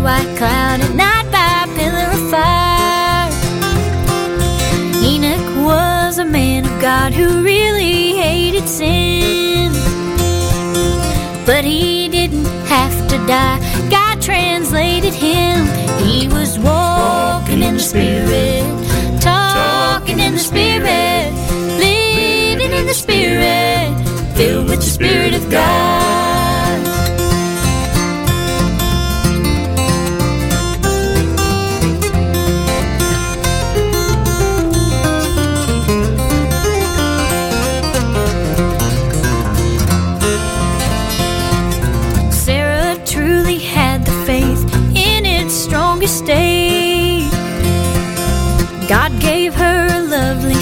white cloud, at night by a pillar of fire. Enoch was a man of God who really hated sin. But he didn't have to die, God translated him. He was walking in the Spirit, talking in the Spirit, living in the Spirit, filled with the Spirit of God.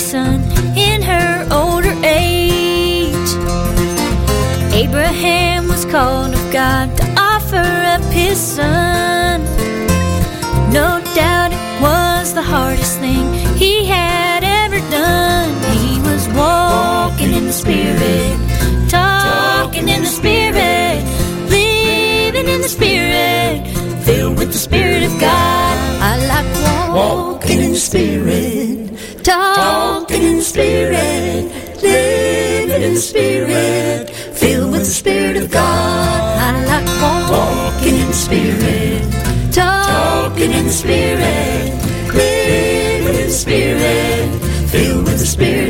Son in her older age. Abraham was called of God to offer up his son. No doubt it was the hardest thing he had ever done. He was walking in the Spirit, talking in the Spirit, living in the Spirit, filled with the Spirit of God. I like walking in the Spirit, talking in Spirit, living in Spirit, filled with the Spirit of God. I like walking in Spirit, talking in Spirit, living in Spirit, filled with the Spirit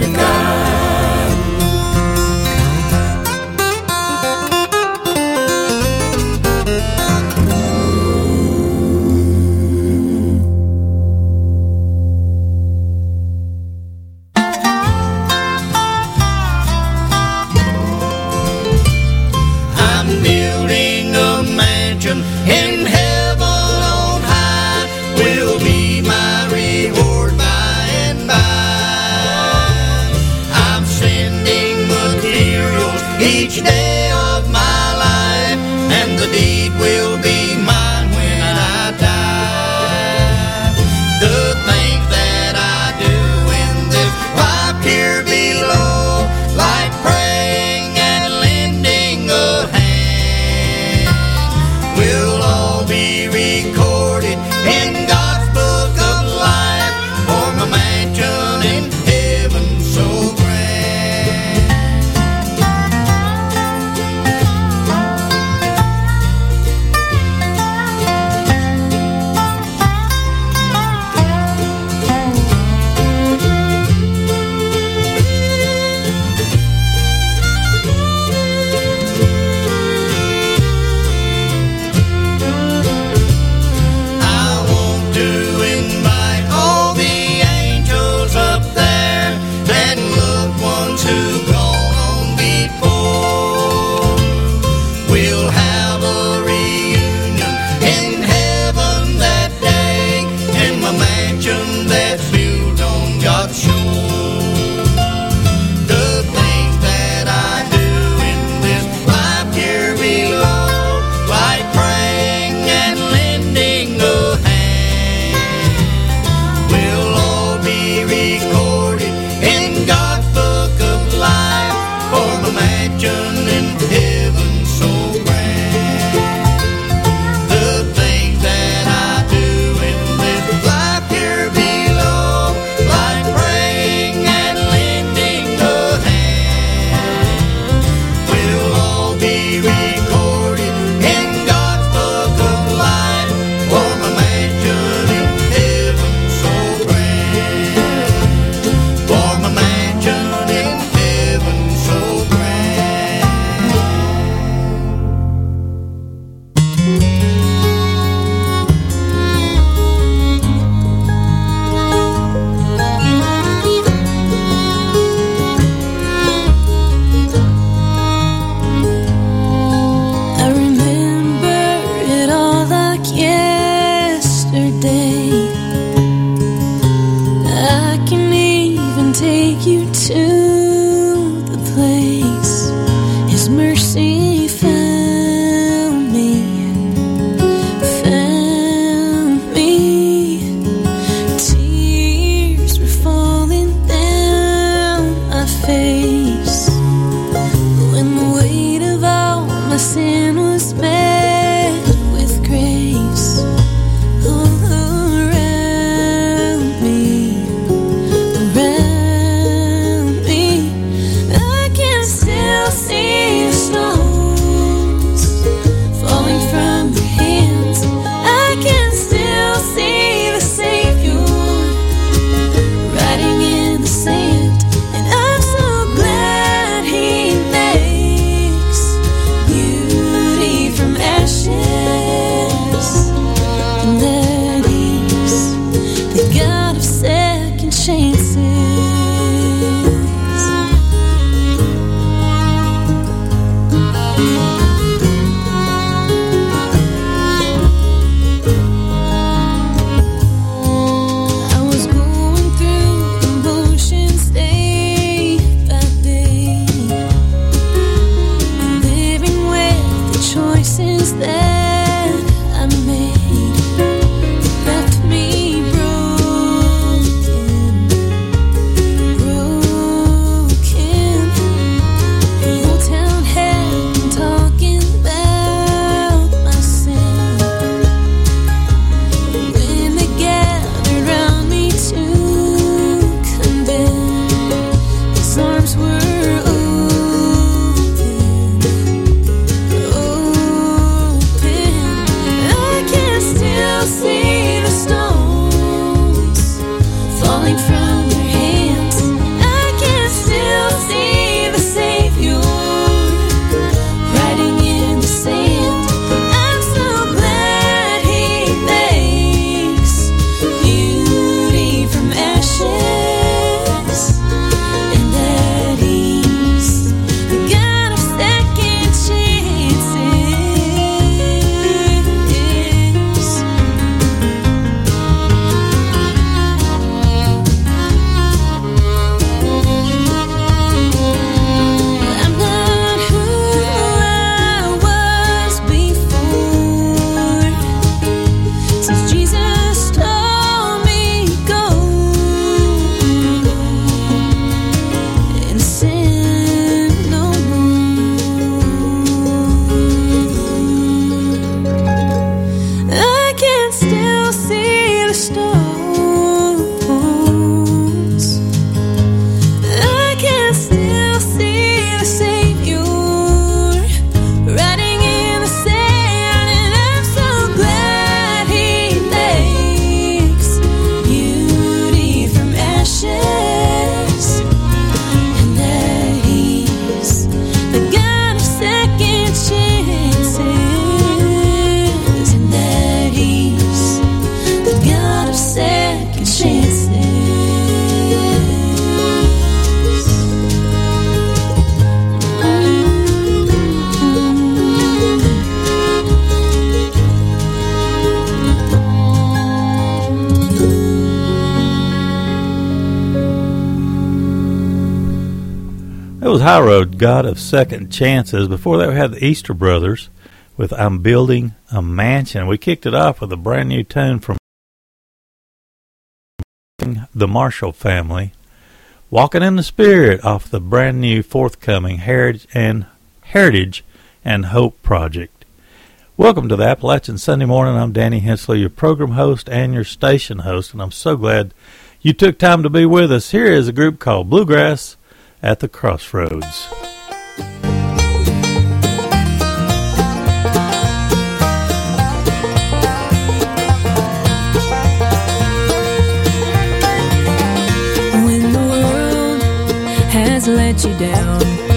God of Second Chances. Before that, we had the Easter Brothers with I'm Building a Mansion. We kicked it off with a brand new tune from the Marshall family. Walking in the Spirit off the brand new forthcoming Heritage and Heritage and Hope project. Welcome to the Appalachian Sunday Morning. I'm Danny Hensley, your program host and your station host, and I'm so glad you took time to be with us. Here is a group called Bluegrass at the crossroads. You down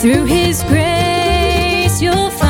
Through His grace, you'll find.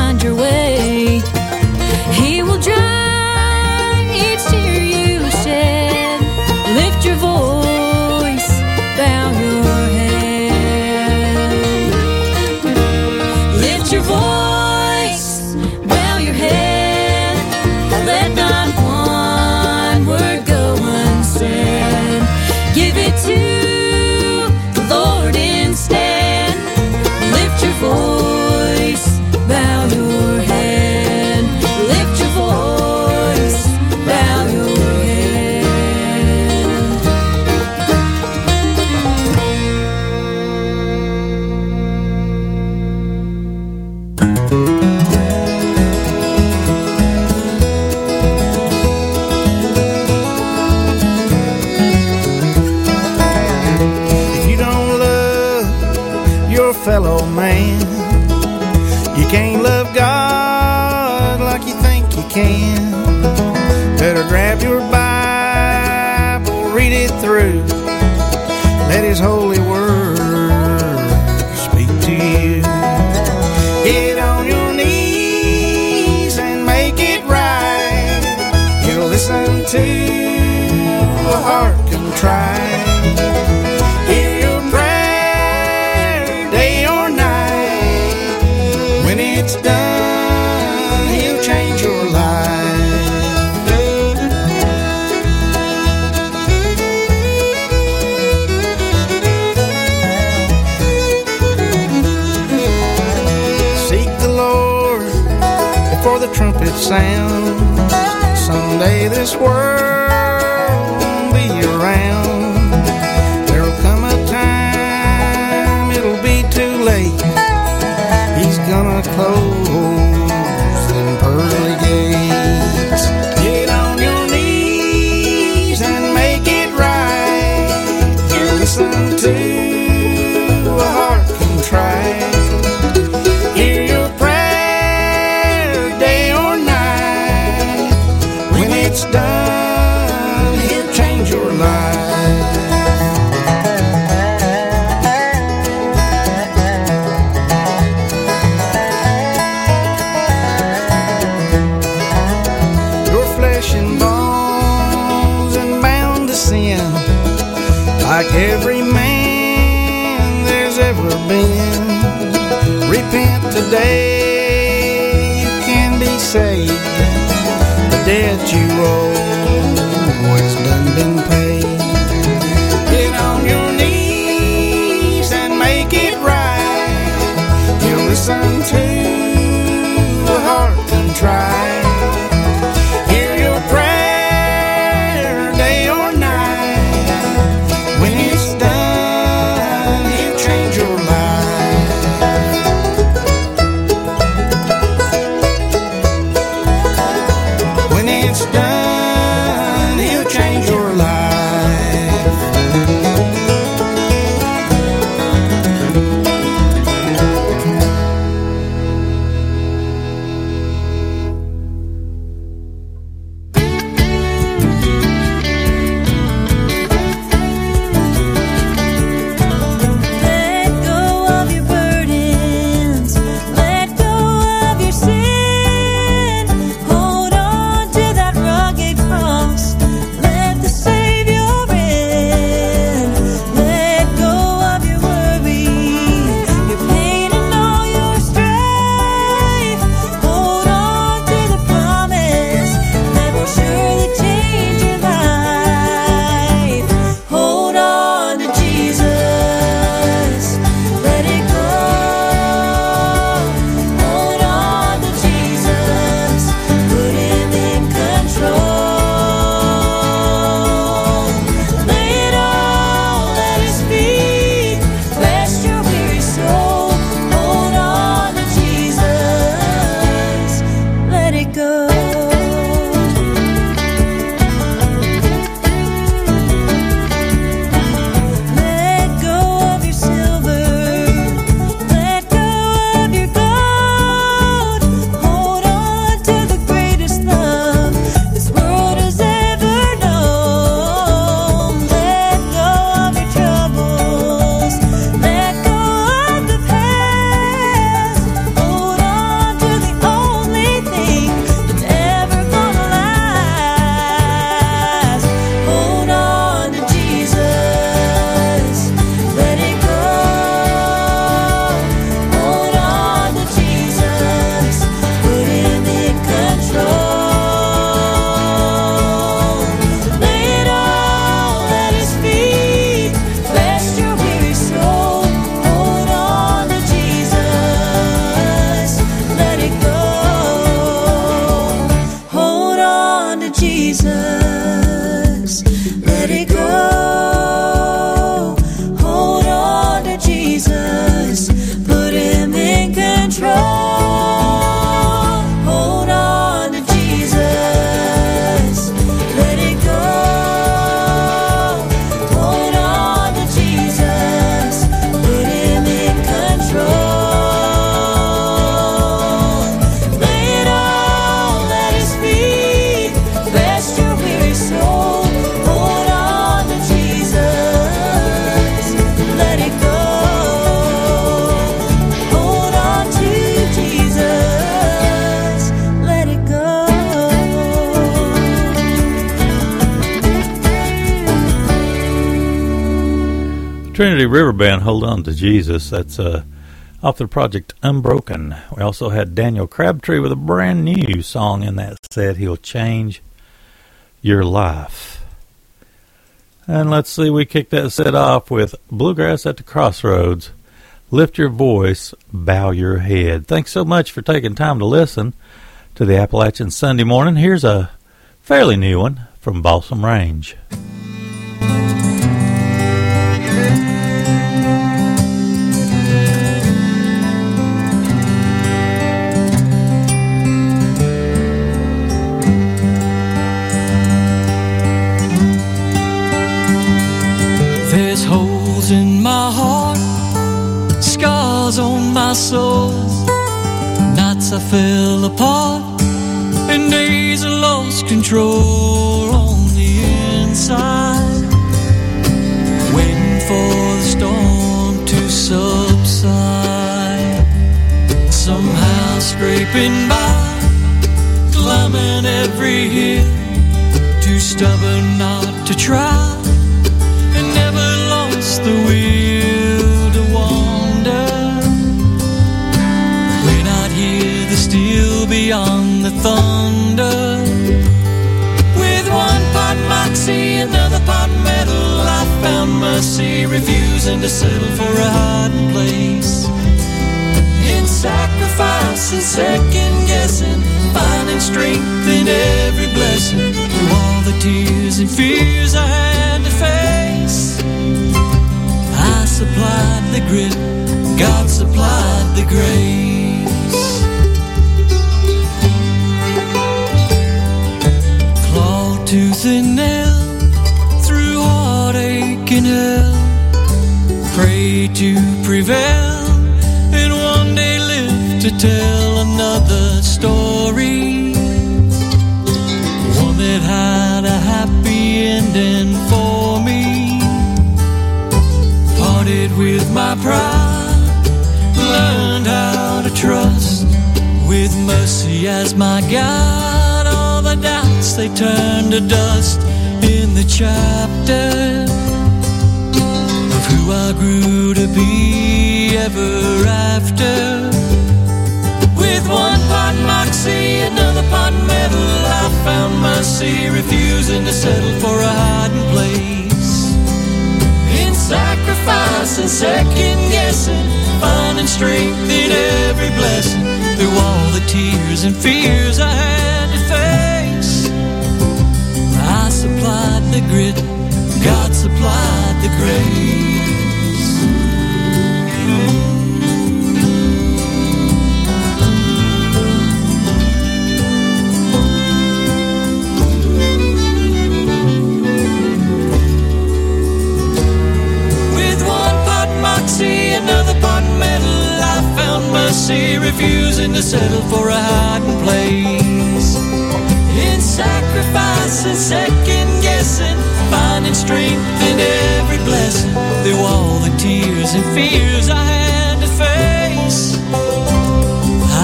sound. Someday this world won't be around. There'll come a time it'll be too late. He's gonna close. today you can be saved. The debt you owe has done been Trinity River Band, Hold On to Jesus. That's uh, off the project Unbroken. We also had Daniel Crabtree with a brand new song in that set, He'll Change Your Life. And let's see, we kicked that set off with Bluegrass at the Crossroads. Lift your voice, bow your head. Thanks so much for taking time to listen to the Appalachian Sunday morning. Here's a fairly new one from Balsam Range. My soul. Nights I fell apart, and days I lost control on the inside. Waiting for the storm to subside. Somehow scraping by, climbing every hill. Too stubborn not to try, mercy, refusing to settle for a hiding place. In sacrifice and second guessing, finding strength in every blessing. Through all the tears and fears I had to face, I supplied the grit, God supplied the grace. Tell another story. One that had a happy ending for me. Parted with my pride, learned how to trust with mercy as my guide all the doubts they turn to dust in the chapter of who I grew to be ever after. One pot moxie, another pot metal, I found mercy, refusing to settle for a hiding place. In sacrifice and second guessing, finding strength in every blessing through all the tears and fears I had to face I supplied the grit, God supplied the grace. Settle for a hiding place. In sacrifice and second guessing, finding strength in every blessing through all the tears and fears I had to face.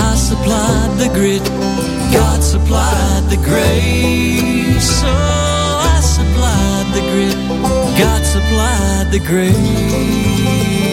I supplied the grit, God supplied the grace. So I supplied the grit, God supplied the grace.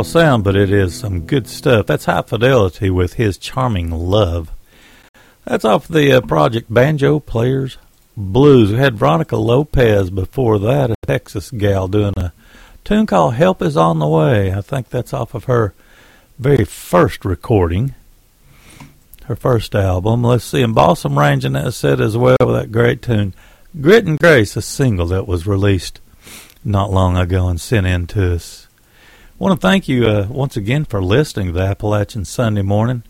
Raw sound, but it is some good stuff. That's High Fidelity with his charming love. That's off the uh, project Banjo Players Blues. We had Veronica Lopez before that, a Texas gal, doing a tune called Help Is On the Way. I think that's off of her very first recording, her first album. Let's see, and Balsam Range in that set as well with that great tune. Grit and Grace, a single that was released not long ago and sent in to us want to thank you uh, once again for listening to the Appalachian Sunday Morning.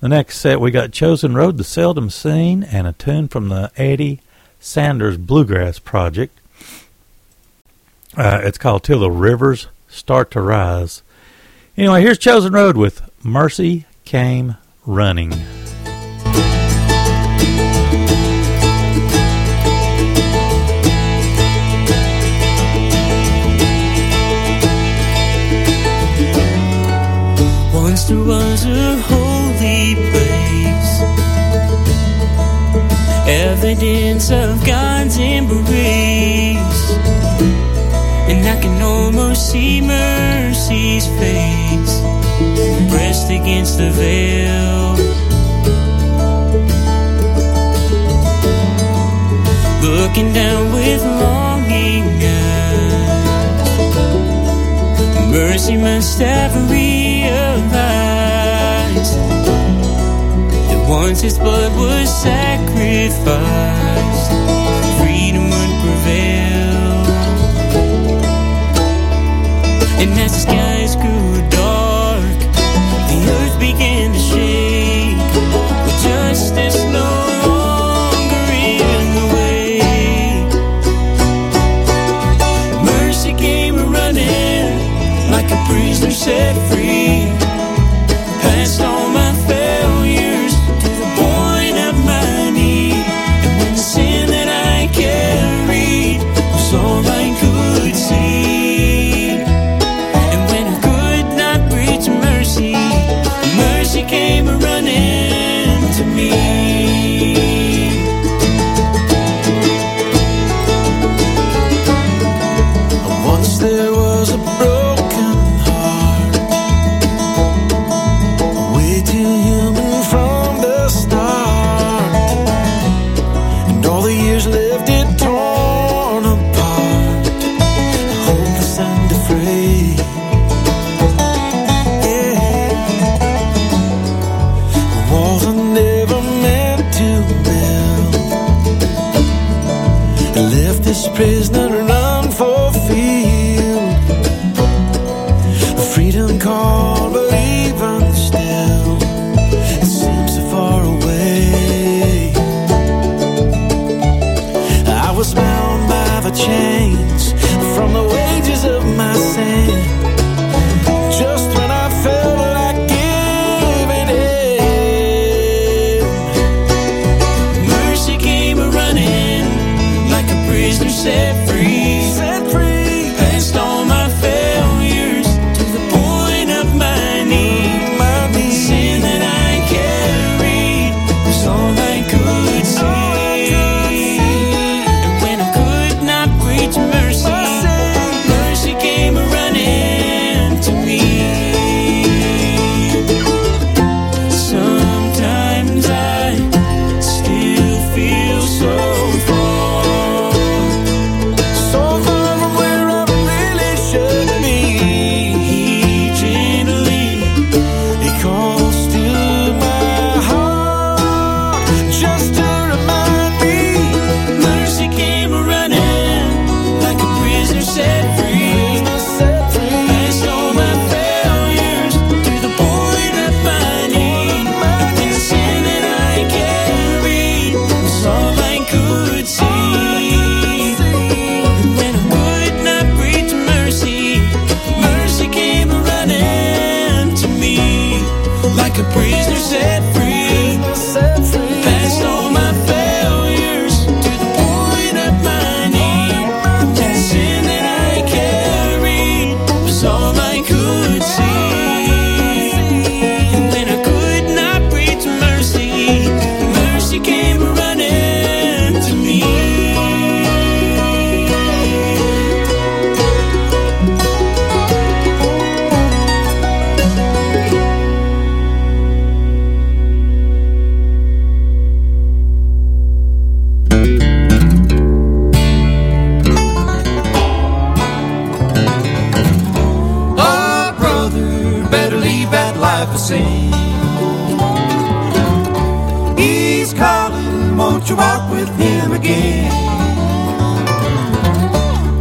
The next set we got Chosen Road, The Seldom Scene, and a tune from the Eddie Sanders Bluegrass Project. Uh, it's called Till the Rivers Start to Rise. Anyway, here's Chosen Road with Mercy Came Running. There was a holy place, evidence of God's embrace, and I can almost see mercy's face. Pressed against the veil. Looking down with longing eyes, mercy must have realized that once his blood was sacrificed.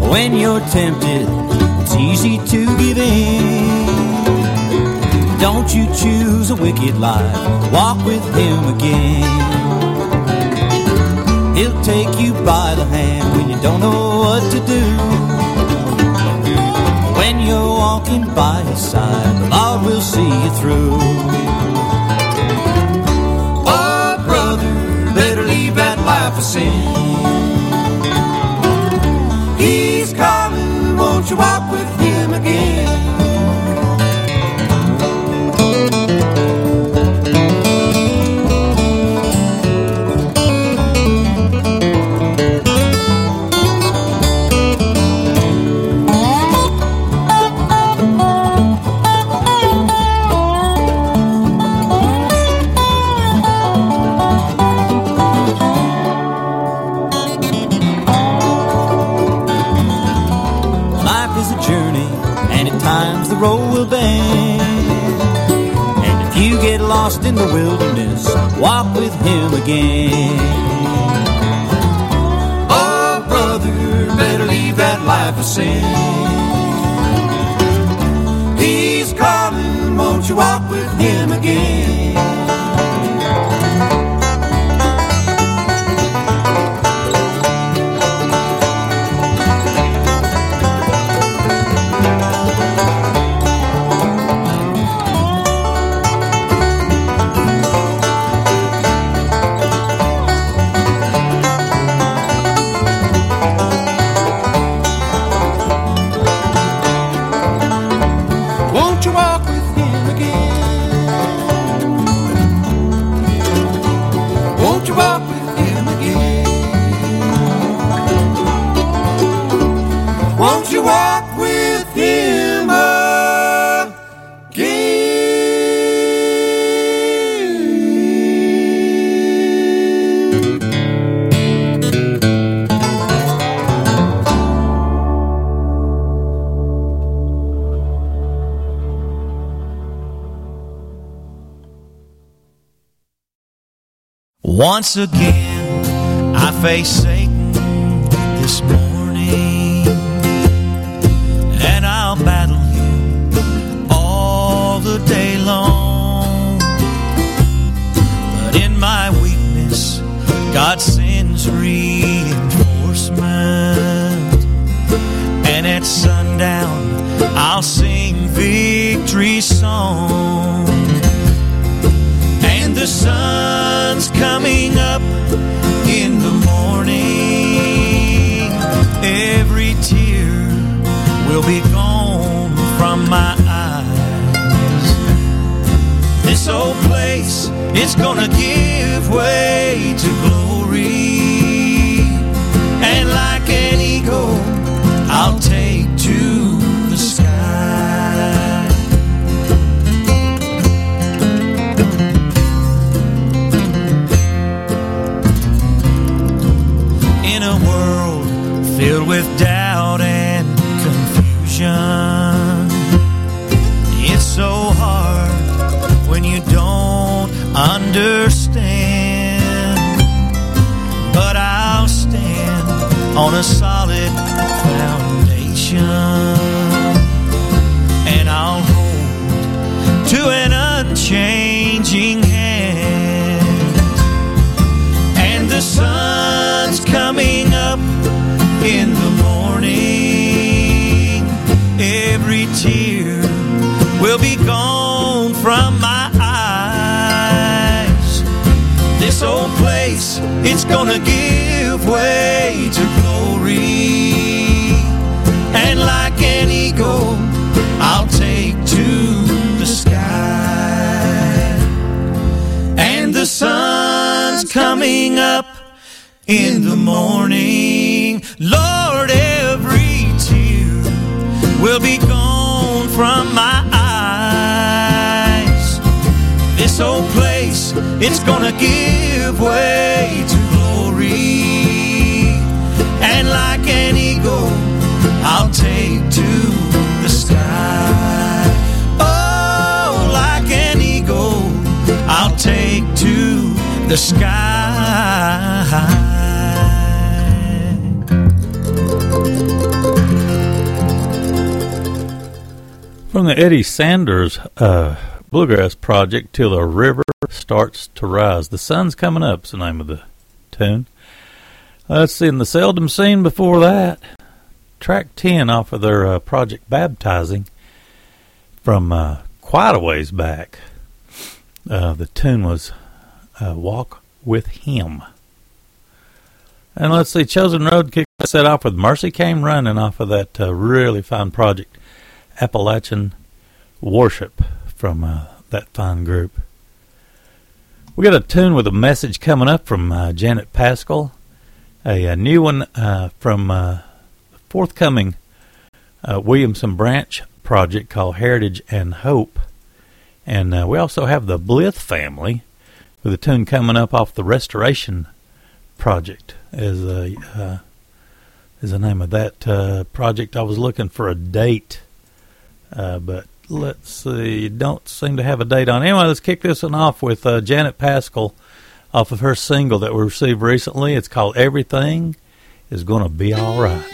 When you're tempted, it's easy to give in. Don't you choose a wicked life, walk with Him again. He'll take you by the hand when you don't know what to do when you're walking by his side, the Lord will see you through. Oh, brother, better leave that life of sin. to walk with him again. Lost in the wilderness, walk with him again. Oh, brother, better leave that life of sin. He's calling, won't you walk with him again? Once again, I face on a solid foundation and I'll hold to an unchanging hand and the sun's coming up in the morning. Every tear will be gone from my eyes. This old place, it's gonna give way to And like an eagle, I'll take to the sky and the sun's coming up in the morning. Lord, every tear will be gone from my eyes. This old place, it's gonna give way to glory. Like an eagle, I'll take to the sky. Oh, like an eagle, I'll take to the sky. From the Eddie Sanders uh, Bluegrass Project till the river starts to rise. The sun's coming up is the name of the tune. Let's see, in the Seldom Scene before that, track 10 off of their uh, project Baptizing from uh, quite a ways back. Uh, the tune was uh, Walk with Him. And let's see, Chosen Road kicked set off with Mercy Came Running off of that uh, really fine project, Appalachian Worship from uh, that fine group. We got a tune with a message coming up from Janet Pascal, a, a new one uh, from uh, forthcoming uh, Williamson Branch project called Heritage and Hope. And uh, we also have the Blythe family with a tune coming up off the Restoration project is a uh, is the name of that uh, project. I was looking for a date, but let's see, don't seem to have a date on. Anyway, let's kick this one off with Janet Pascal off of her single that we received recently. It's called Everything Is Gonna Be Alright.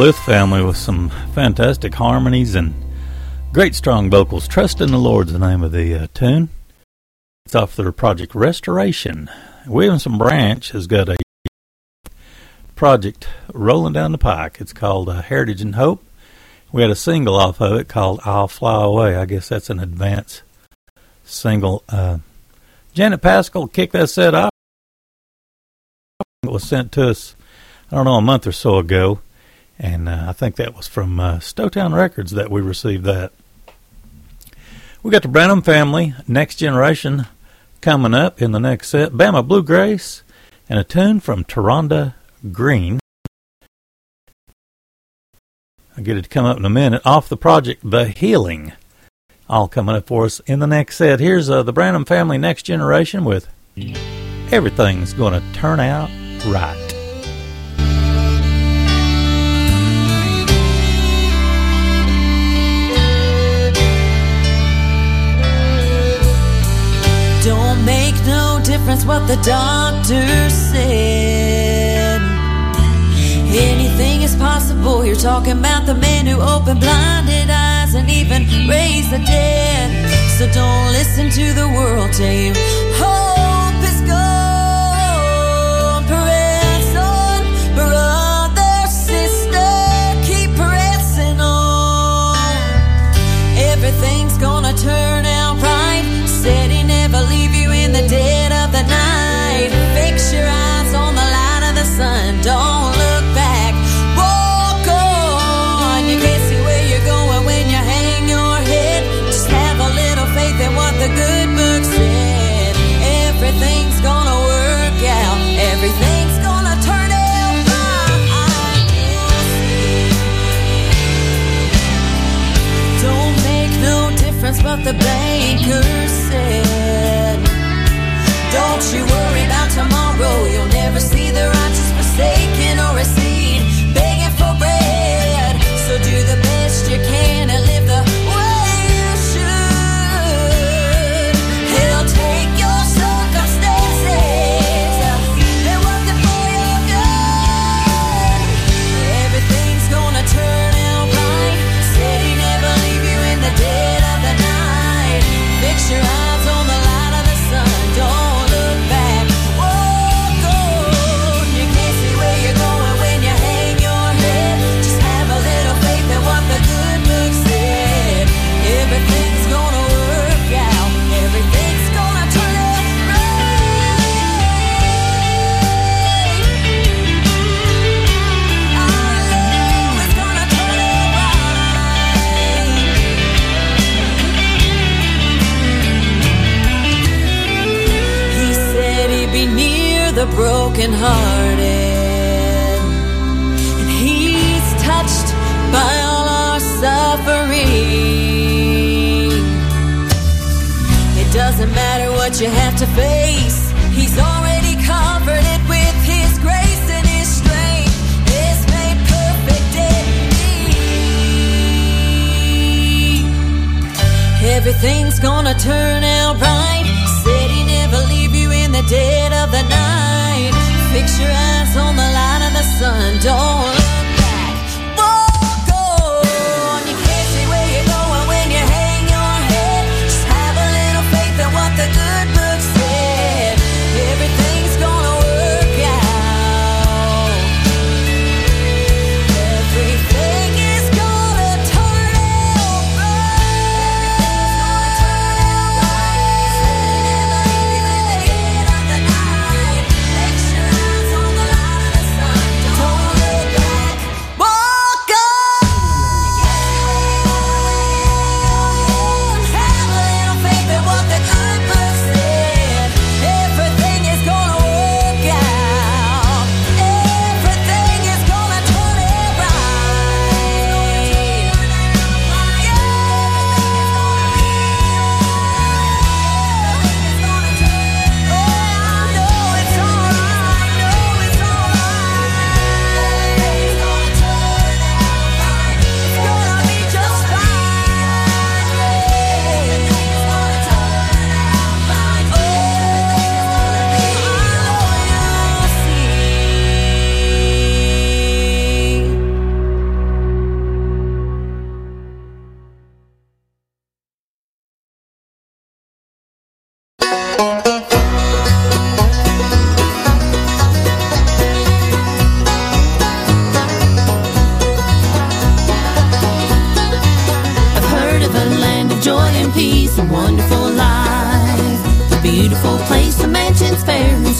Blythe family with some fantastic harmonies and great strong vocals. Trust in the Lord's the name of the uh, tune. It's off their project Restoration. Williamson Branch has got a project rolling down the pike. It's called uh, Heritage and Hope. We had a single off of it called I'll Fly Away. I guess that's an advance single. Uh, Janet Pascal kicked that set off. It was sent to us, I don't know, a month or so ago. And uh, I think that was from uh, Stowtown Records that we received that. We got the Branham family, Next Generation, coming up in the next set. Bama Bluegrass, and a tune from Taronda Green. I'll get it to come up in a minute. Off the project, The Healing. All coming up for us in the next set. Here's uh, the Branham family, Next Generation, with Everything's to Turn Out Right. Difference what the doctor said. Anything is possible. You're talking about the man who opened blinded eyes and even raised the dead. So don't listen to the world tell you but the banker said, Don't you worry about tomorrow, you'll never see the righteous forsaken or a brokenhearted, and He's touched by all our suffering. It doesn't matter what you have to face, He's already covered it with His grace and His strength It's made perfect in me. Everything's gonna turn out right. Said He never leave you in the dead of the night your eyes on the light of the sun. Don't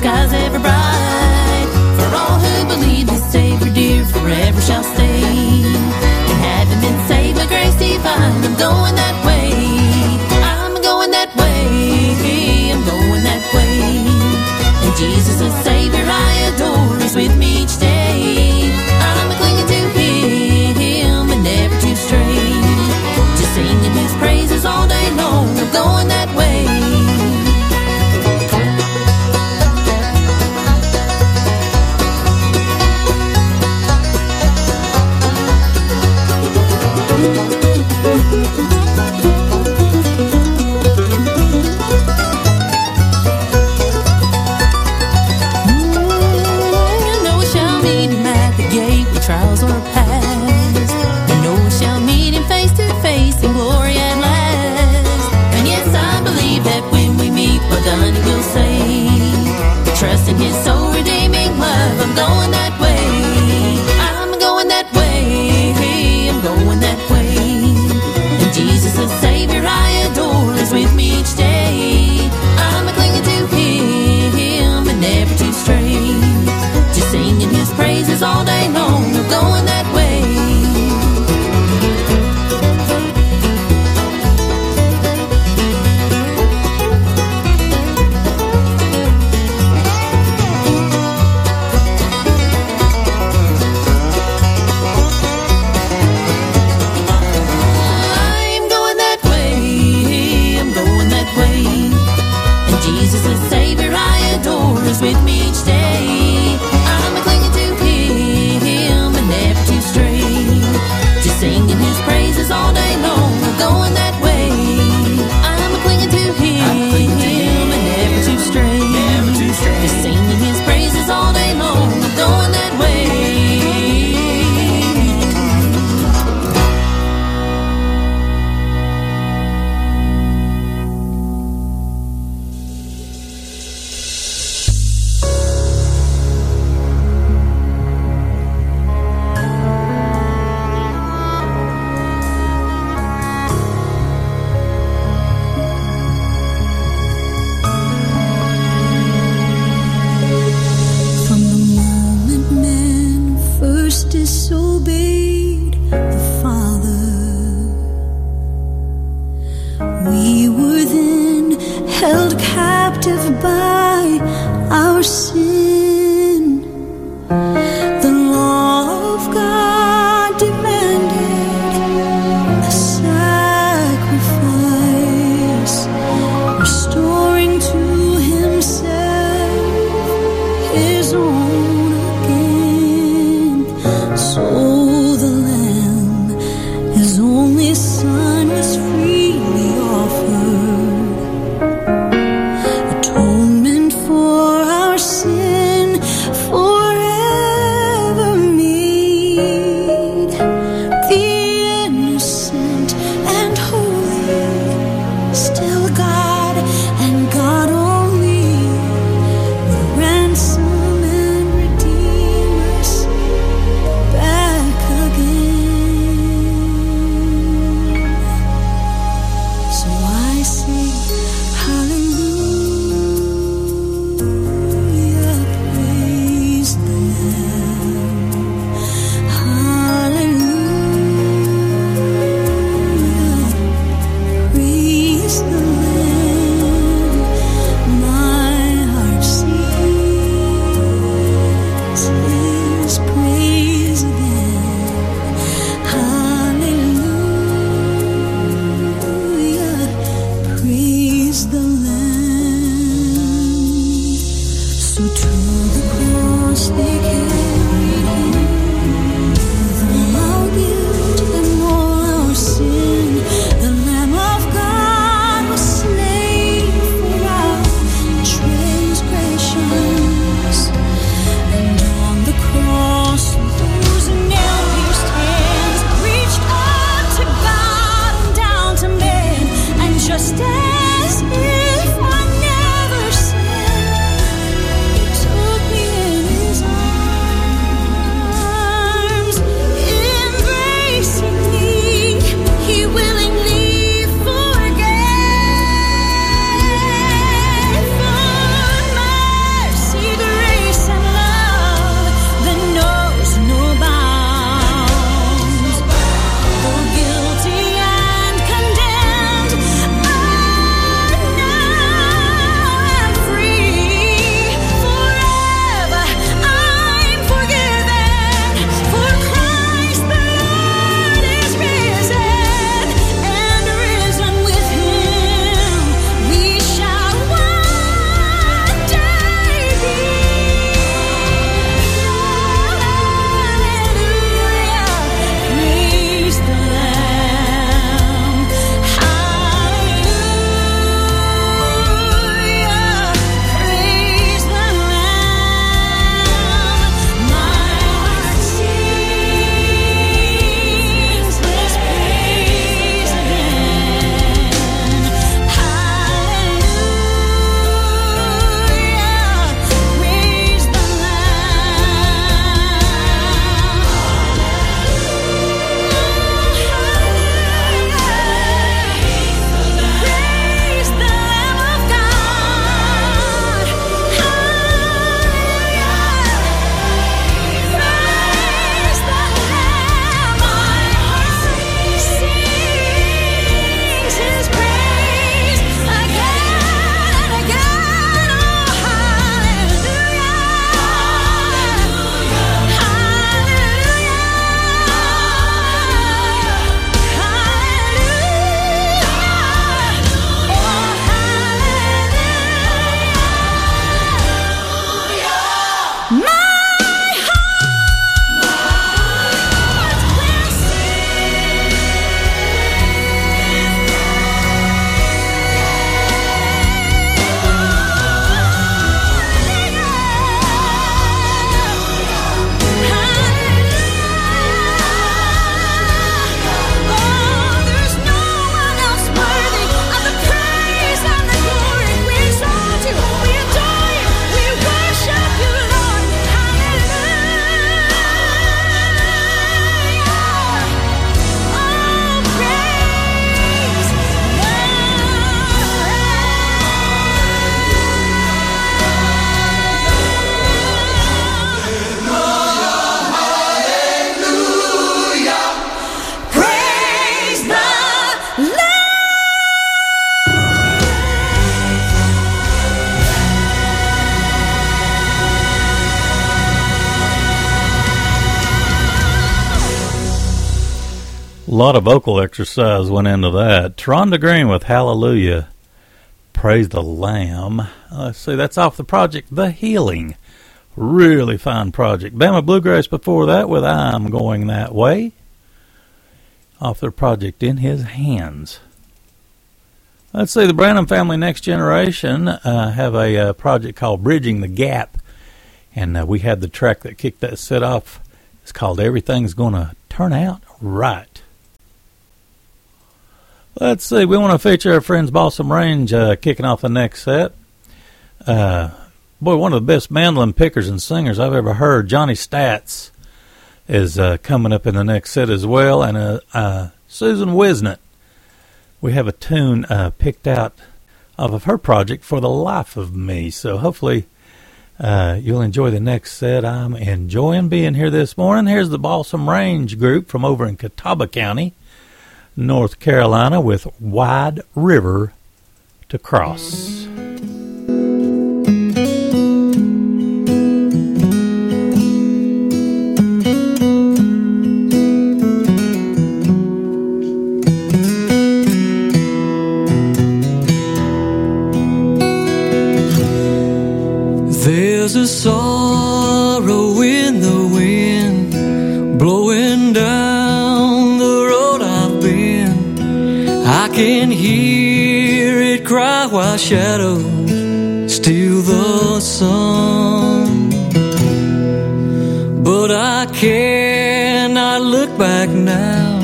skies ever bright. Lot of vocal exercise went into that. Tronda Green with Hallelujah. Praise the Lamb. Uh, let's see, that's off the project The Healing. Really fine project. Bama Bluegrass before that with I'm Going That Way. Off their project In His Hands. Let's see, the Branham Family Next Generation uh, have a uh, project called Bridging the Gap. And uh, we had the track that kicked that set off. It's called Everything's Gonna Turn Out Right. Let's see. We want to feature our friends Balsam Range uh, kicking off the next set. Uh, boy, one of the best mandolin pickers and singers I've ever heard, Johnny Staats, is uh, coming up in the next set as well, and uh, uh, Susan Whisnant. We have a tune uh, picked out off of her project for the life of me. So hopefully you'll enjoy the next set. I'm enjoying being here this morning. Here's the Balsam Range group from over in Catawba County. North Carolina with Wide River to cross. There's a sorrow can hear it cry while shadows steal the sun. But I cannot look back now.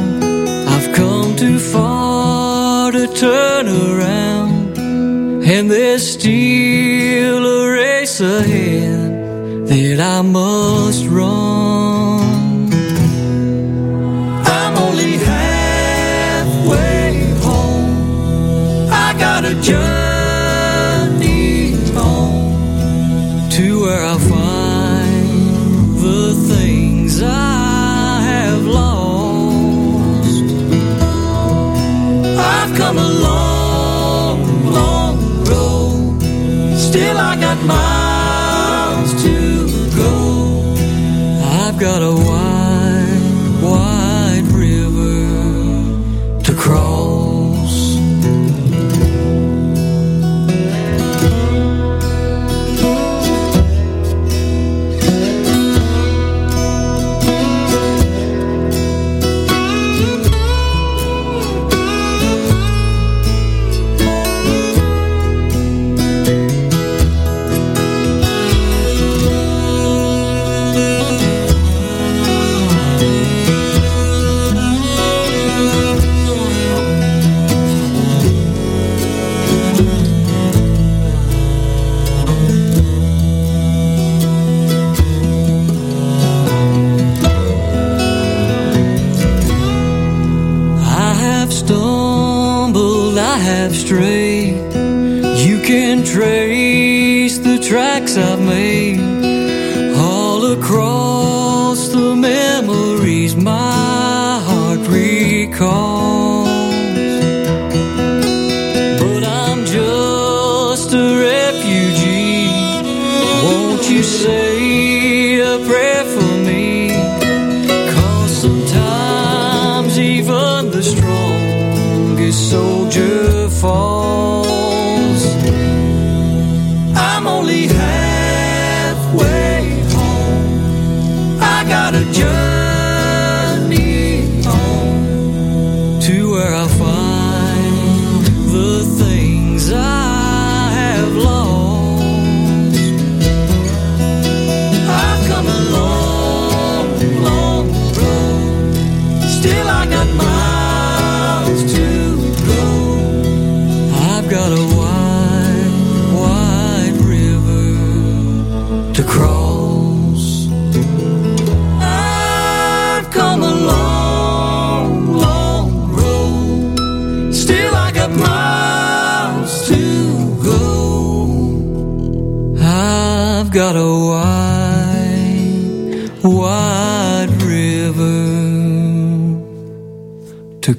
I've come too far to turn around, and there's still a race ahead that I must run. I can trace the tracks I've made all across the memories my heart recalls.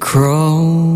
To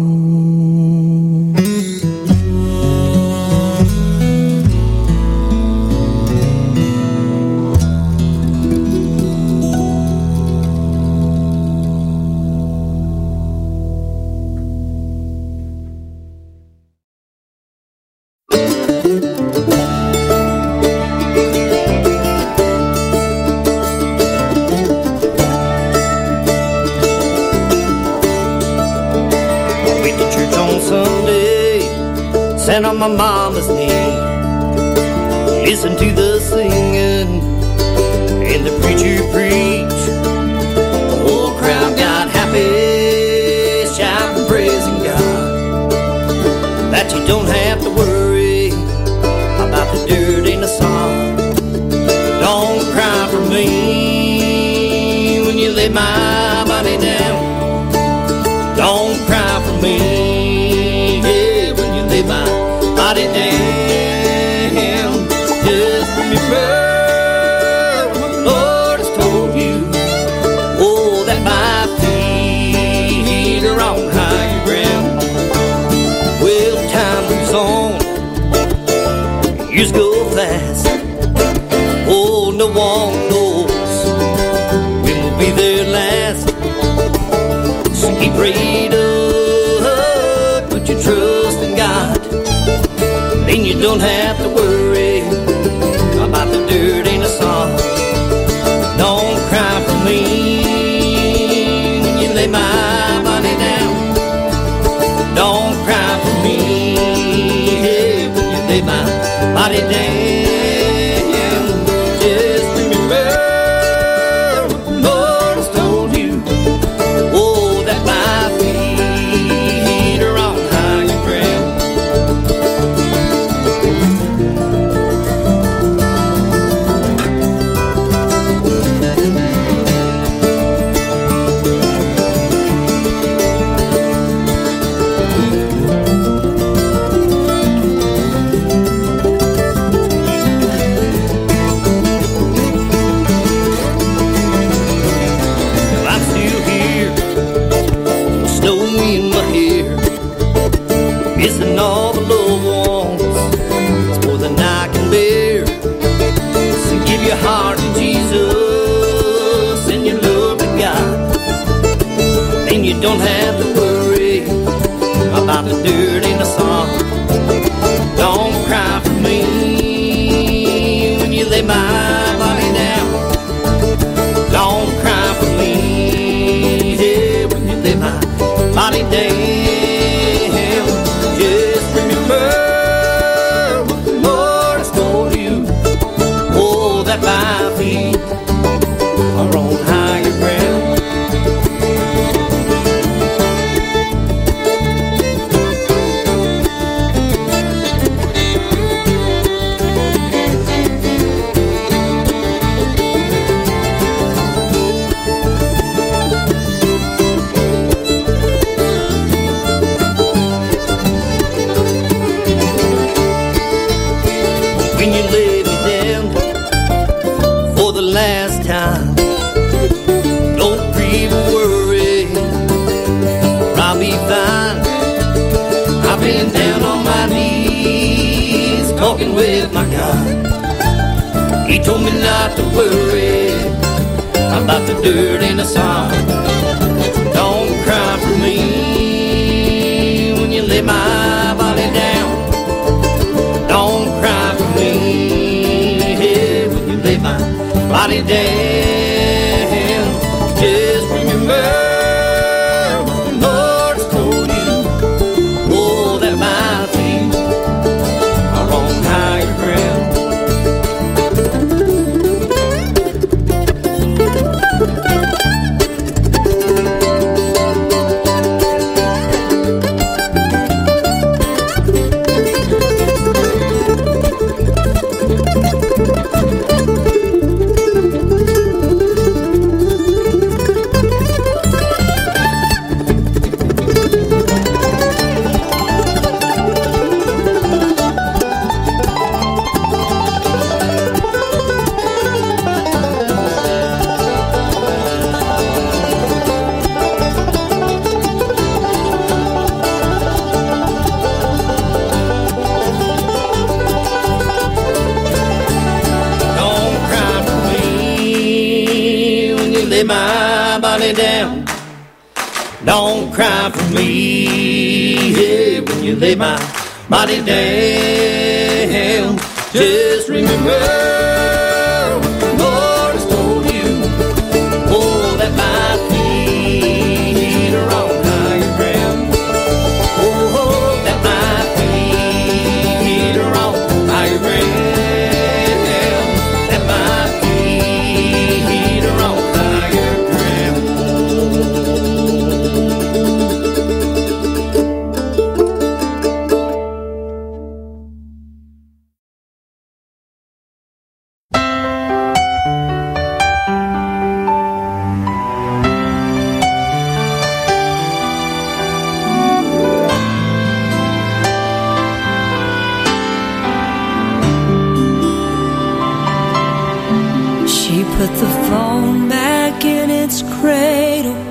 put the phone back in its cradle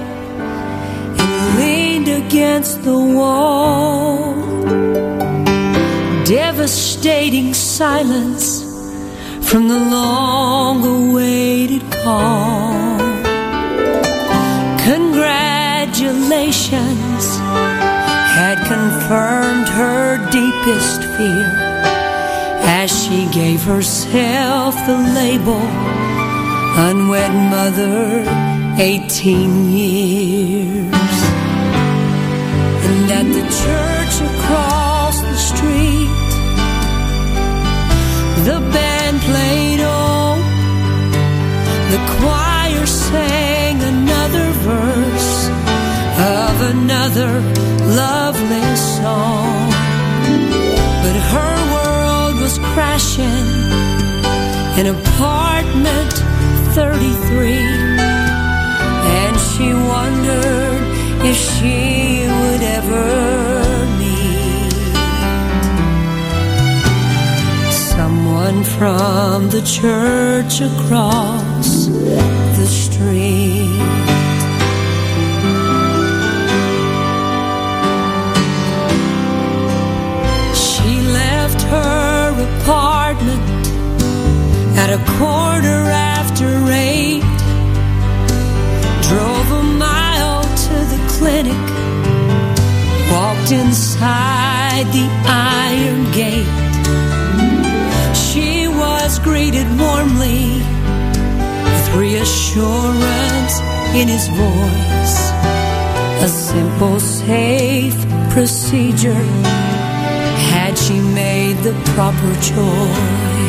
and leaned against the wall. Devastating silence from the long awaited call. Congratulations had confirmed her deepest fear as she gave herself the label unwed mother 18 years. And at the church across the street the band played on the choir sang another verse of another lovely song. But her world was crashing in apartment 33 and she wondered if she would ever meet someone from the church across the street at a quarter after eight. Drove a mile to the clinic. Walked inside the iron gate. She was greeted warmly. With reassurance in his voice. A simple safe procedure. Had she made the proper choice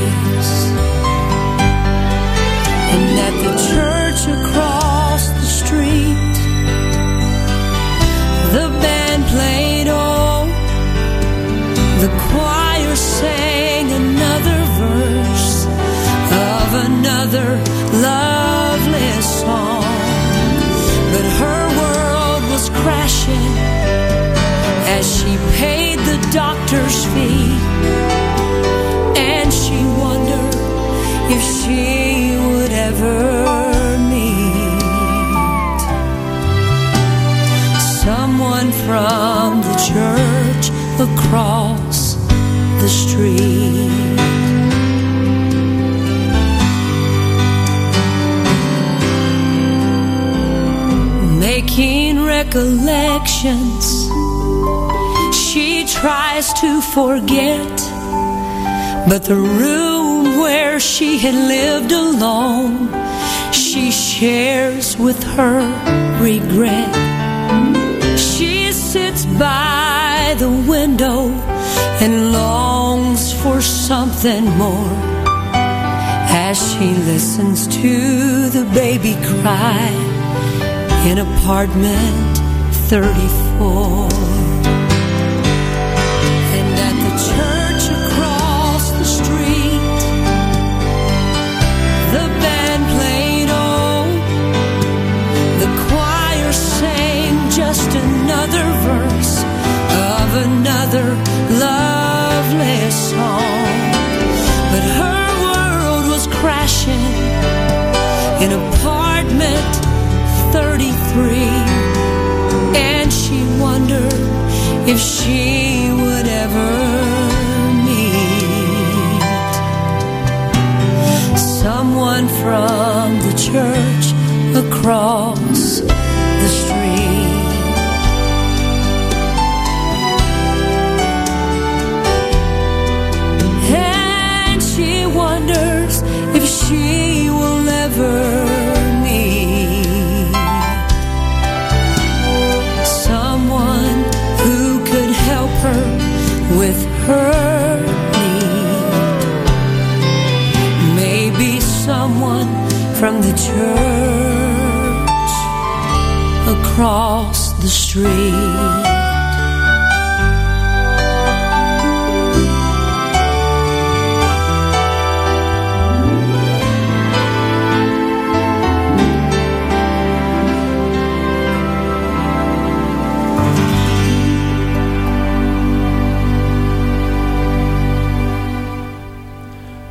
another lovely song but her world was crashing as she paid the doctor's fee and she wondered if she would ever meet someone from the church across the street. Making recollections, she tries to forget. But the room where she had lived alone, she shares with her regret. She sits by the window and longs for something more as she listens to the baby cry in apartment 34. And at the church across the street, the band played on, the choir sang just another verse of another song. But her world was crashing in apartment 33 and she wondered if she would ever meet someone from the church across from the church across the street.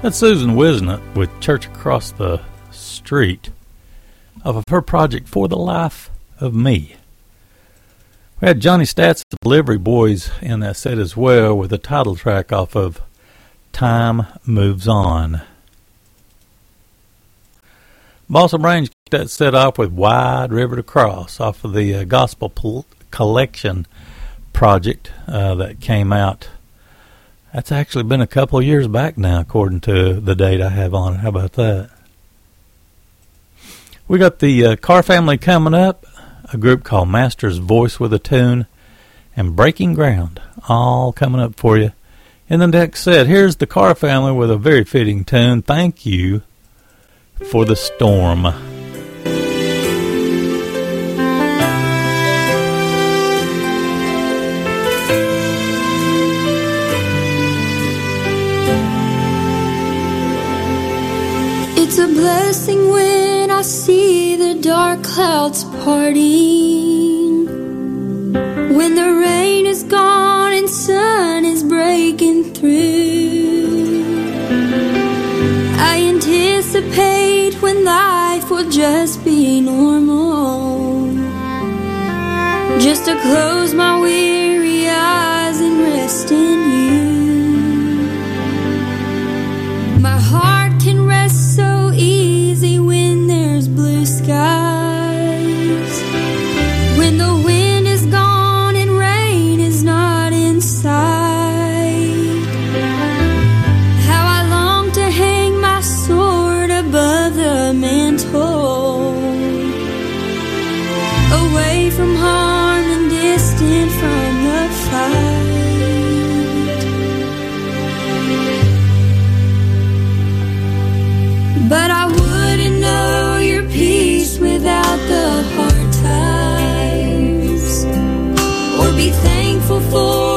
That's Susan Whisnant with Church Across the Of her project For the Life of Me. We had Johnny Staats, the Delivery Boys, in that set as well with the title track off of Time Moves On. Balsam Range kicked that set off with Wide River to Cross off of the uh, Gospel Pol- Collection project uh, that came out. That's actually been a couple years back now, according to the date I have on it. How about that? We got the uh, Carr family coming up, a group called Master's Voice with a Tune, and Breaking Ground, all coming up for you. In the next set, here's the Carr family with a very fitting tune. Thank you for the storm. It's a blessing when I see the dark clouds parting. When the rain is gone and sun is breaking through. I anticipate when life will just be normal. Just to close my weary eyes and rest in for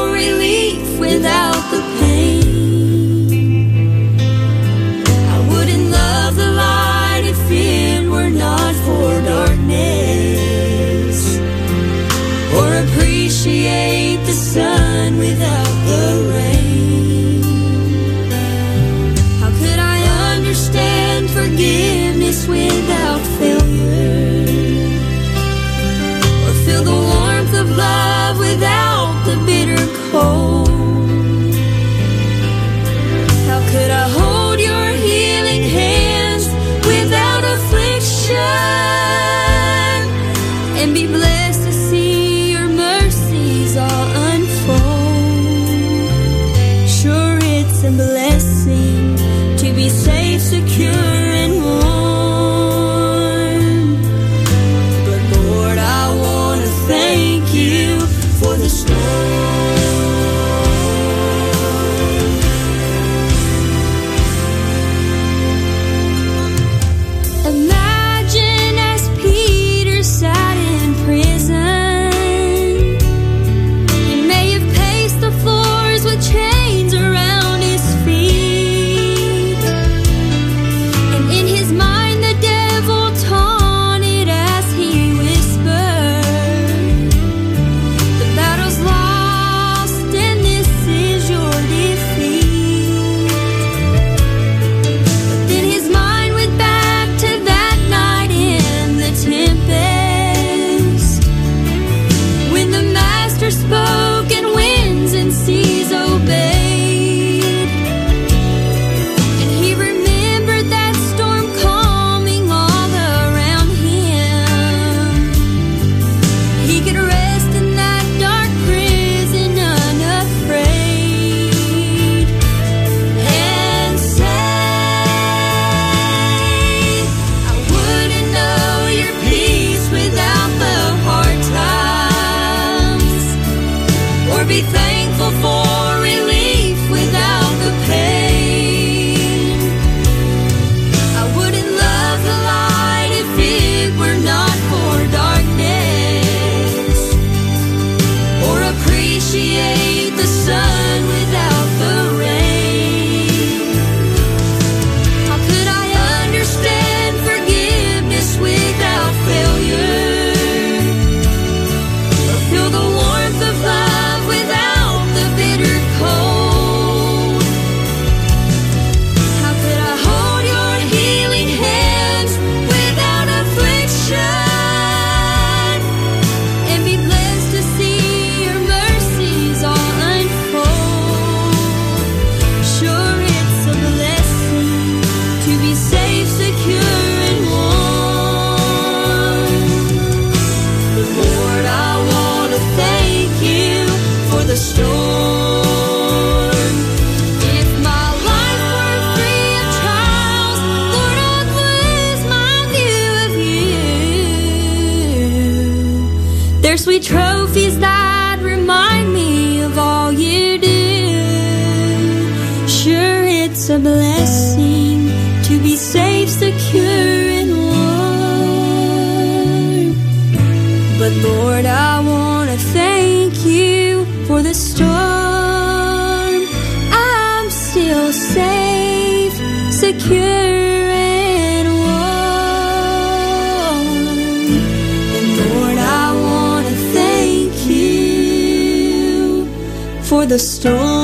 for the storm.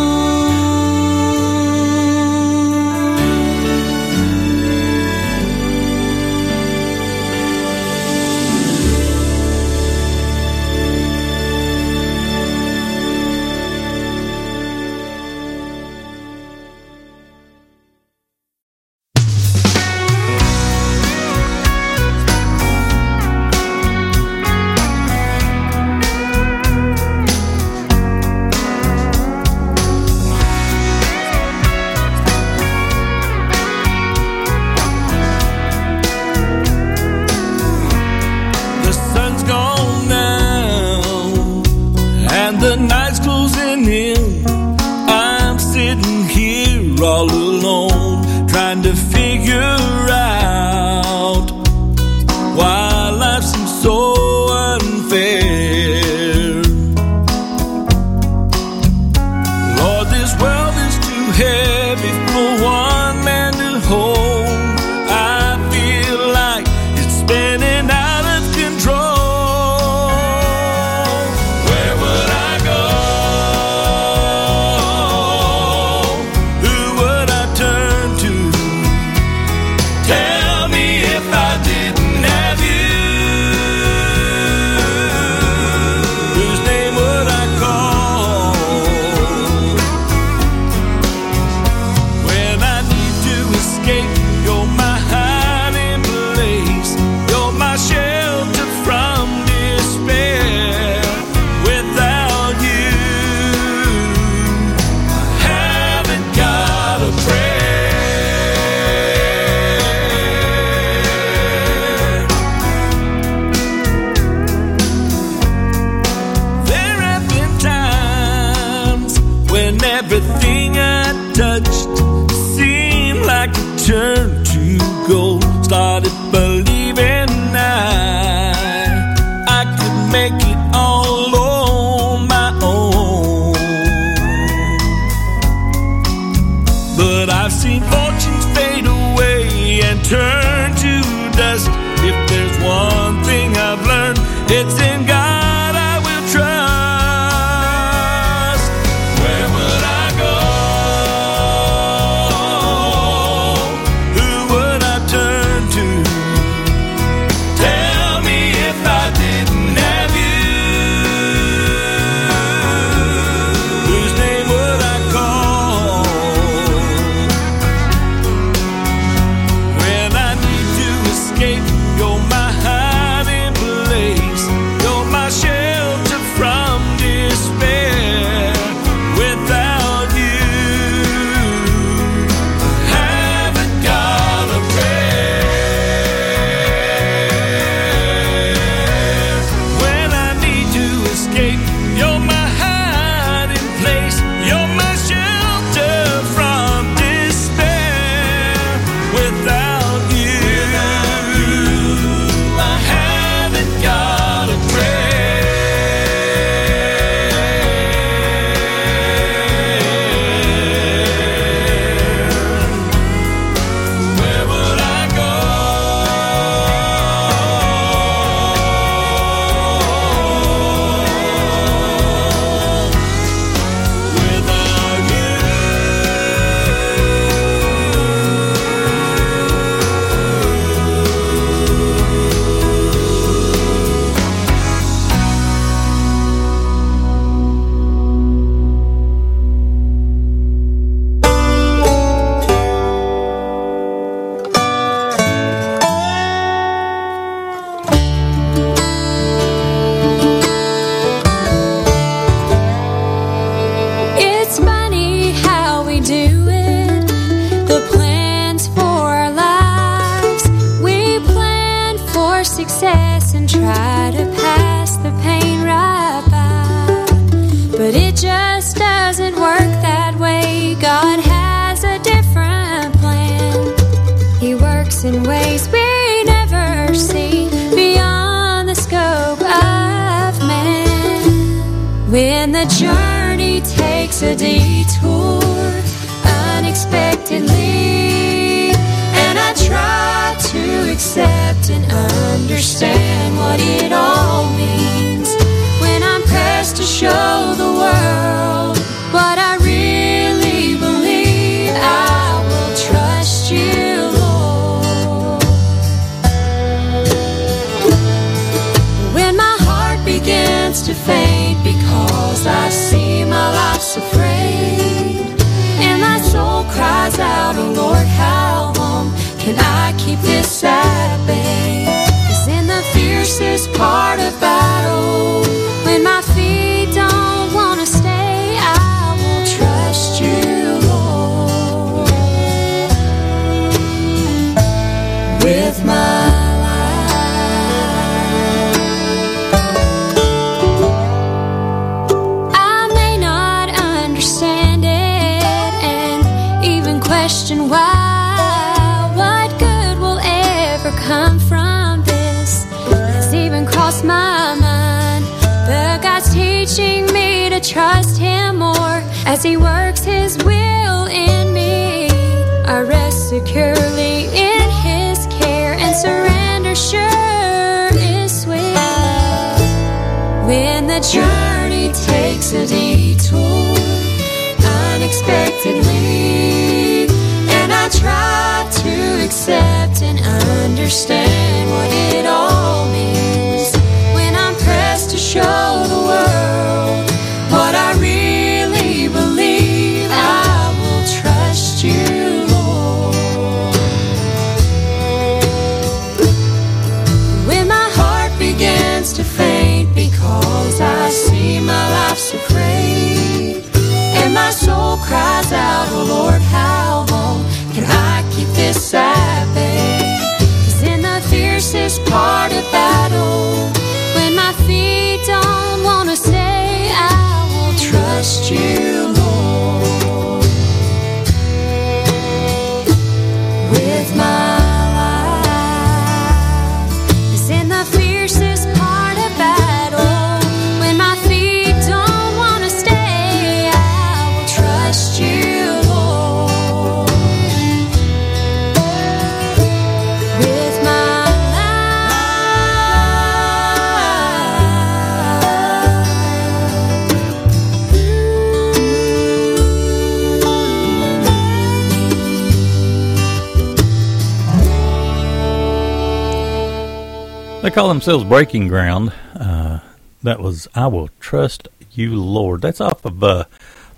They call themselves Breaking Ground. Uh, that was I Will Trust You, Lord. That's off of uh,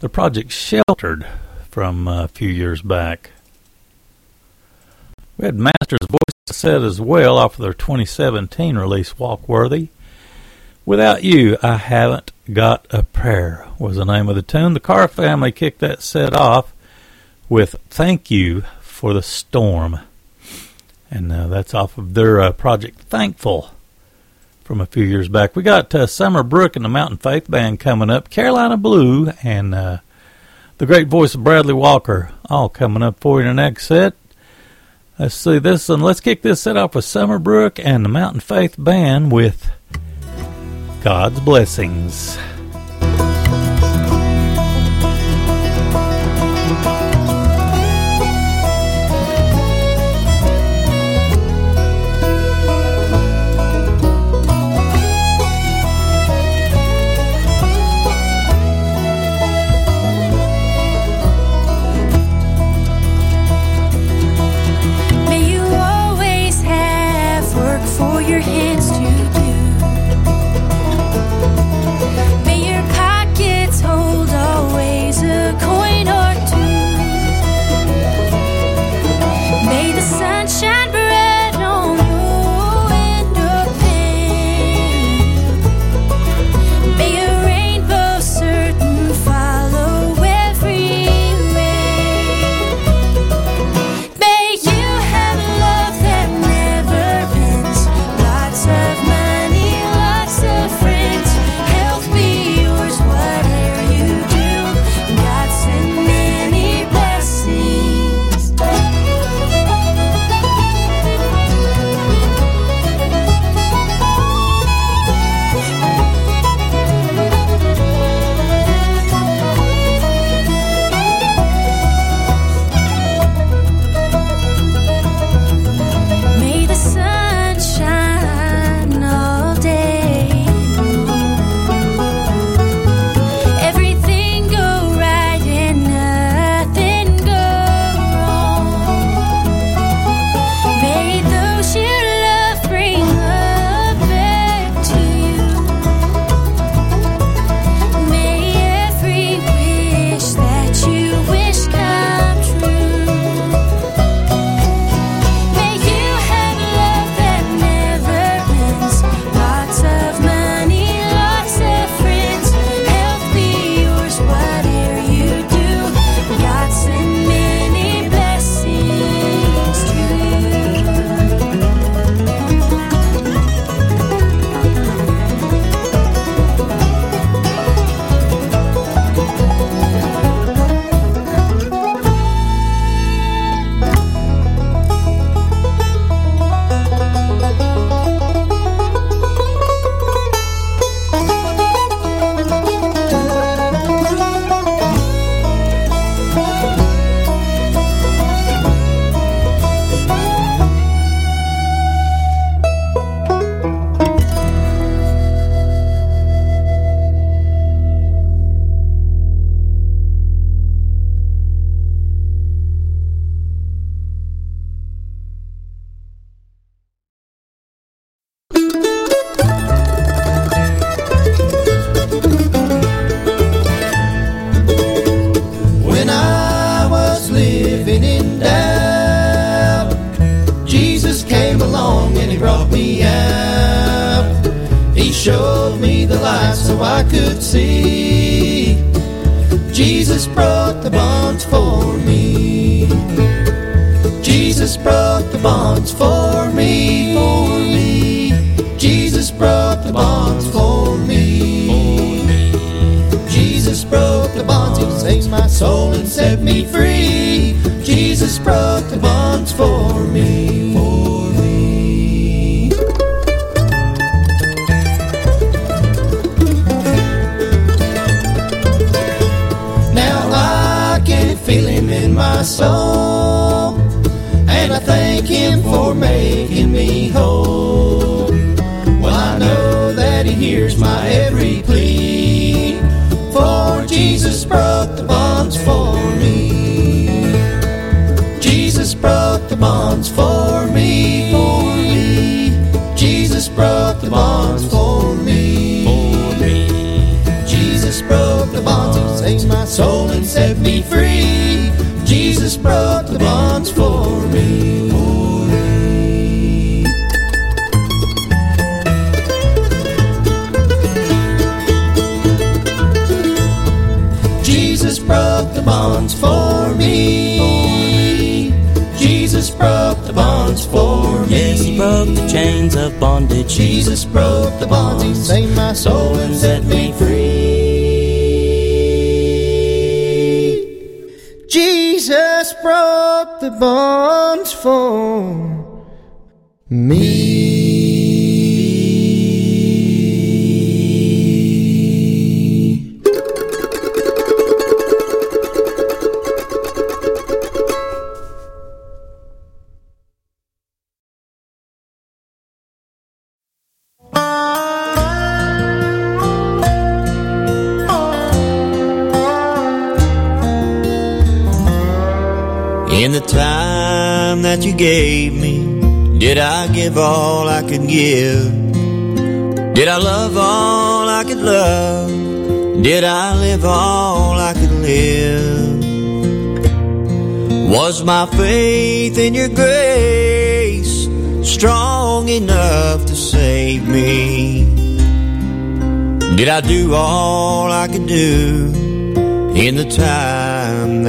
the project Sheltered from uh, a few years back. We had Master's Voice set as well off of their 2017 release, Walkworthy. Without You, I Haven't Got a Prayer was the name of the tune. The Carr family kicked that set off with Thank You for the Storm. And uh, that's off of their uh, project Thankful from a few years back. We got uh, Summer Brooke and the Mountain Faith Band coming up, Carolina Blue, and uh, the great voice of Bradley Walker, all coming up for you in the next set. Let's see this one. Let's kick this set off with Summer Brooke and the Mountain Faith Band with God's Blessings.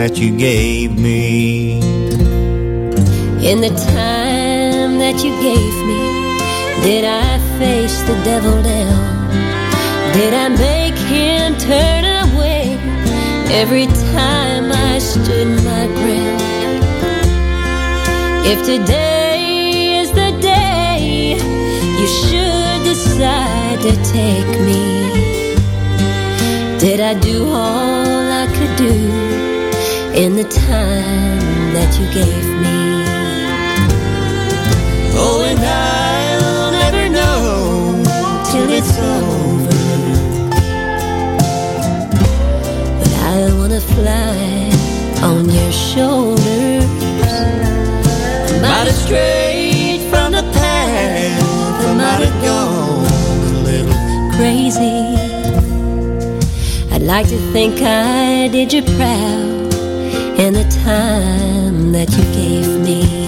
That you gave me. In the time that you gave me, did I face the devil down? Did I make him turn away every time I stood my ground? If today is the day you should decide to take me, did I do all I could do in the time that you gave me? Oh, and I'll never know till it's over. But I wanna fly on your shoulders. I might have strayed from the path, I might have gone a little crazy. I'd like to think I did you proud in the time that you gave me.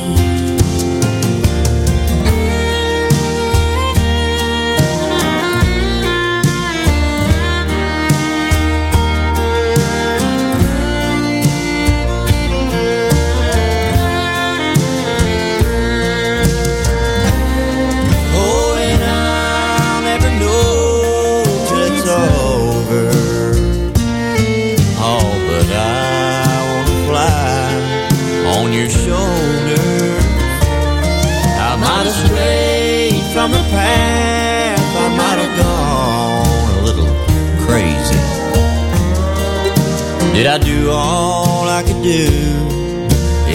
Path. I might have gone a little crazy. Did I do all I could do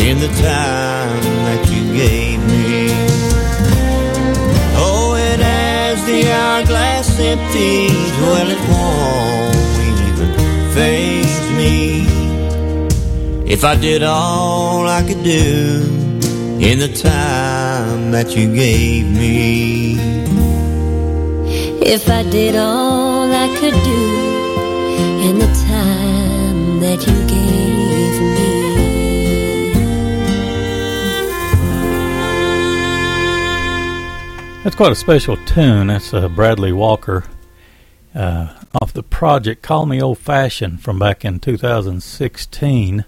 in the time that you gave me? Oh, and as the hourglass empties, well, it won't even faze me. If I did all I could do in the time that you gave me. If I did all I could do in the time that you gave me. That's quite a special tune. That's uh, Bradley Walker uh, off the project Call Me Old Fashioned from back in 2016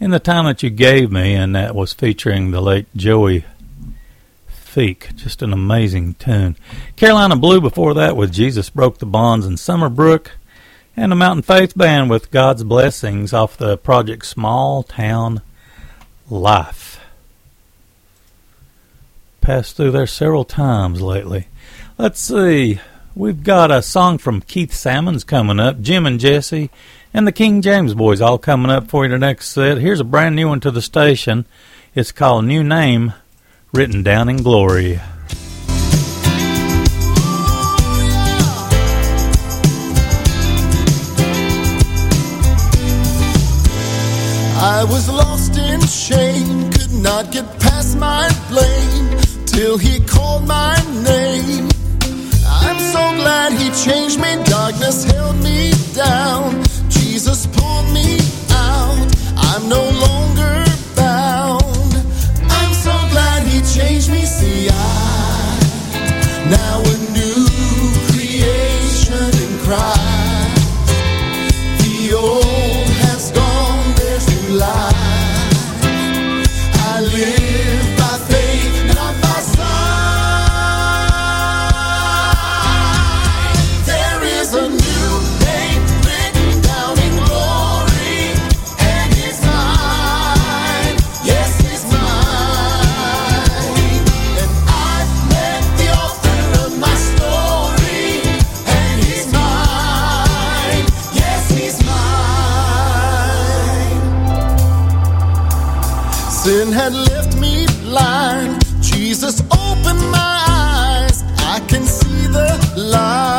in the time that you gave me, and that was featuring the late Joey Lafique. Just an amazing tune. Carolina Blue before that with Jesus Broke the Bonds and Summer Brooke. And the Mountain Faith Band with God's Blessings off the project Small Town Life. Passed through there several times lately. Let's see. We've got a song from Keith Salmons coming up, Jim and Jesse, and the King James Boys all coming up for you the next set. Here's a brand new one to the station. It's called New Name written down in glory. I was lost in shame, could not get past my blame till he called my name. I'm so glad he changed me, darkness held me down. Jesus pulled me out, I'm no longer. change me, see I now a new creation in Christ. had left me blind. Jesus opened my eyes, I can see the light.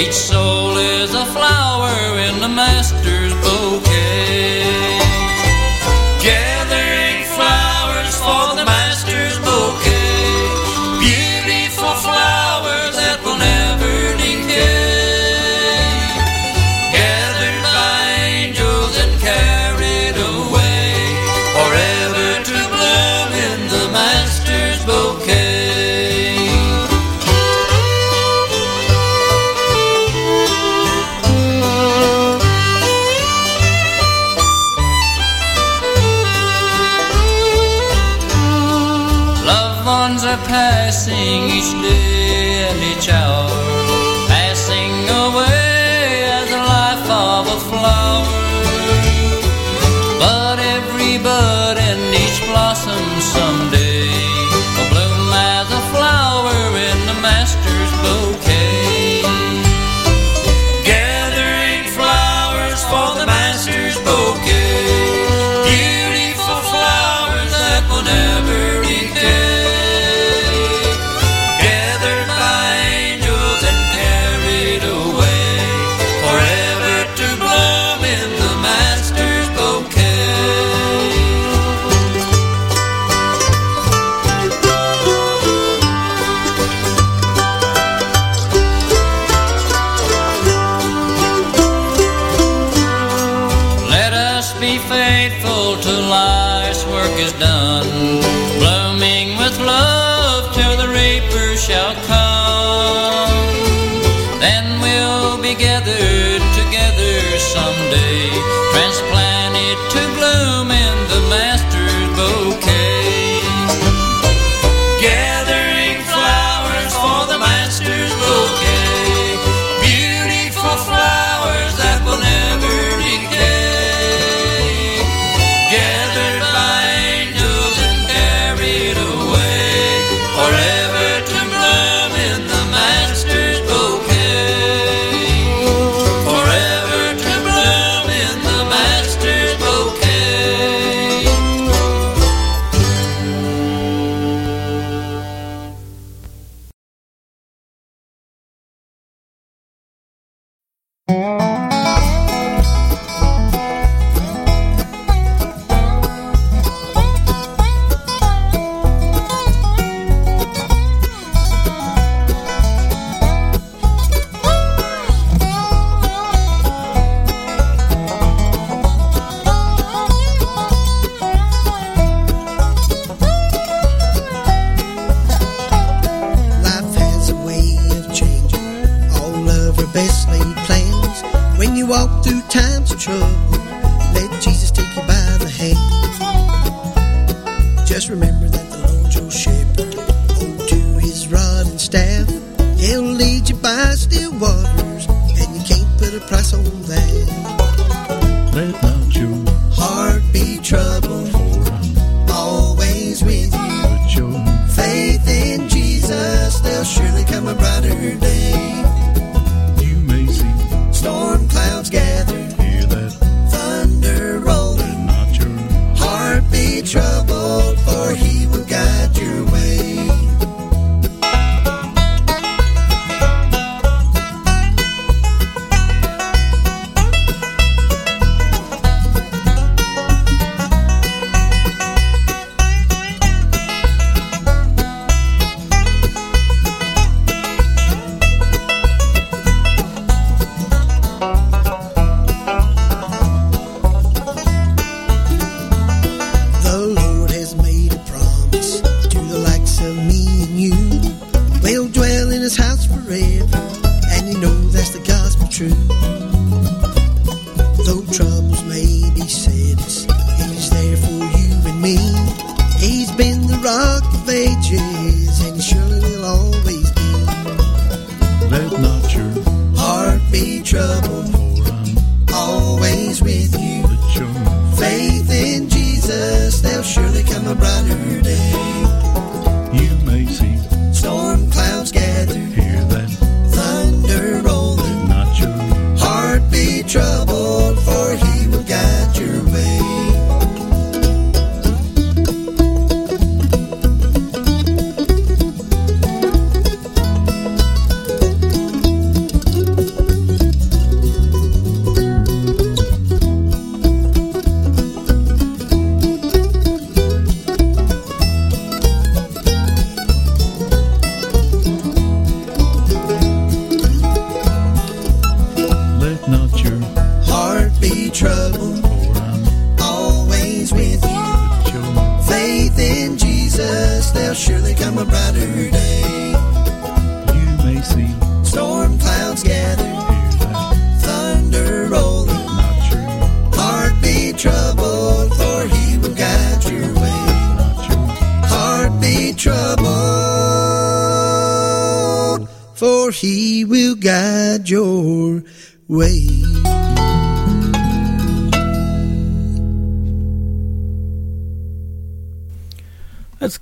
Each soul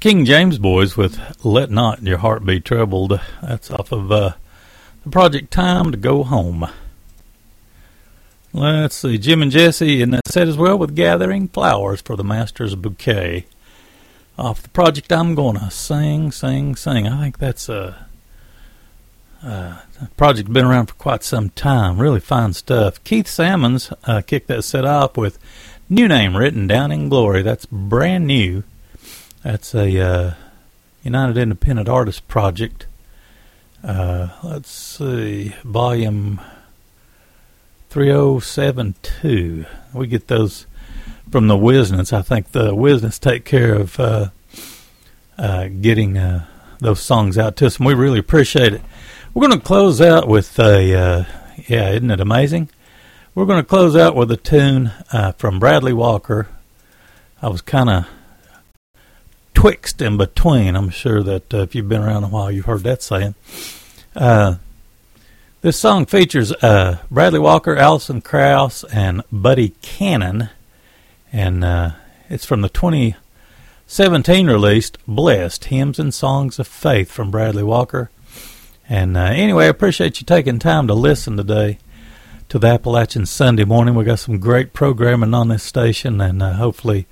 King James Boys with Let Not Your Heart Be Troubled. That's off of uh, the project Time to Go Home. Let's see, Jim and Jesse in that set as well with Gathering Flowers for the Master's Bouquet. Off the project I'm Gonna Sing, Sing, Sing. I think that's a, a project been around for quite some time. Really fine stuff. Keith Salmons uh, kicked that set off with New Name Written Down in Glory. That's brand new. That's a uh, United Independent Artist project. Uh, let's see, volume 3072. We get those from the Whisnants. I think the Whisnants take care of uh, uh, getting uh, those songs out to us, and we really appreciate it. We're going to close out with a, uh, yeah, isn't it amazing? We're going to close out with a tune from Bradley Walker. I was kind of twixt and between. I'm sure that uh, if you've been around a while, you've heard that saying. Uh, this song features uh, Bradley Walker, Alison Krauss, and Buddy Cannon, and uh, it's from the 2017 released "Blessed Hymns and Songs of Faith" from Bradley Walker. And uh, anyway, I appreciate you taking time to listen today to the Appalachian Sunday morning. We got some great programming on this station, and uh, hopefully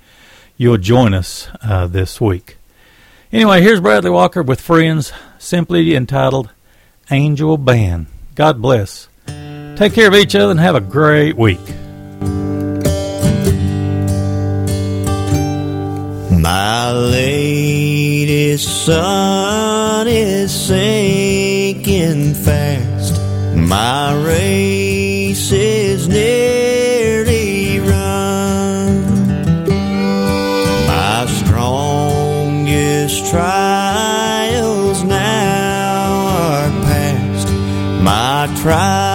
you'll join us uh, this week. Anyway, here's Bradley Walker with Friends, simply entitled Angel Band. God bless. Take care of each other and have a great week. My latest sun is sinking fast. My race is nearly trials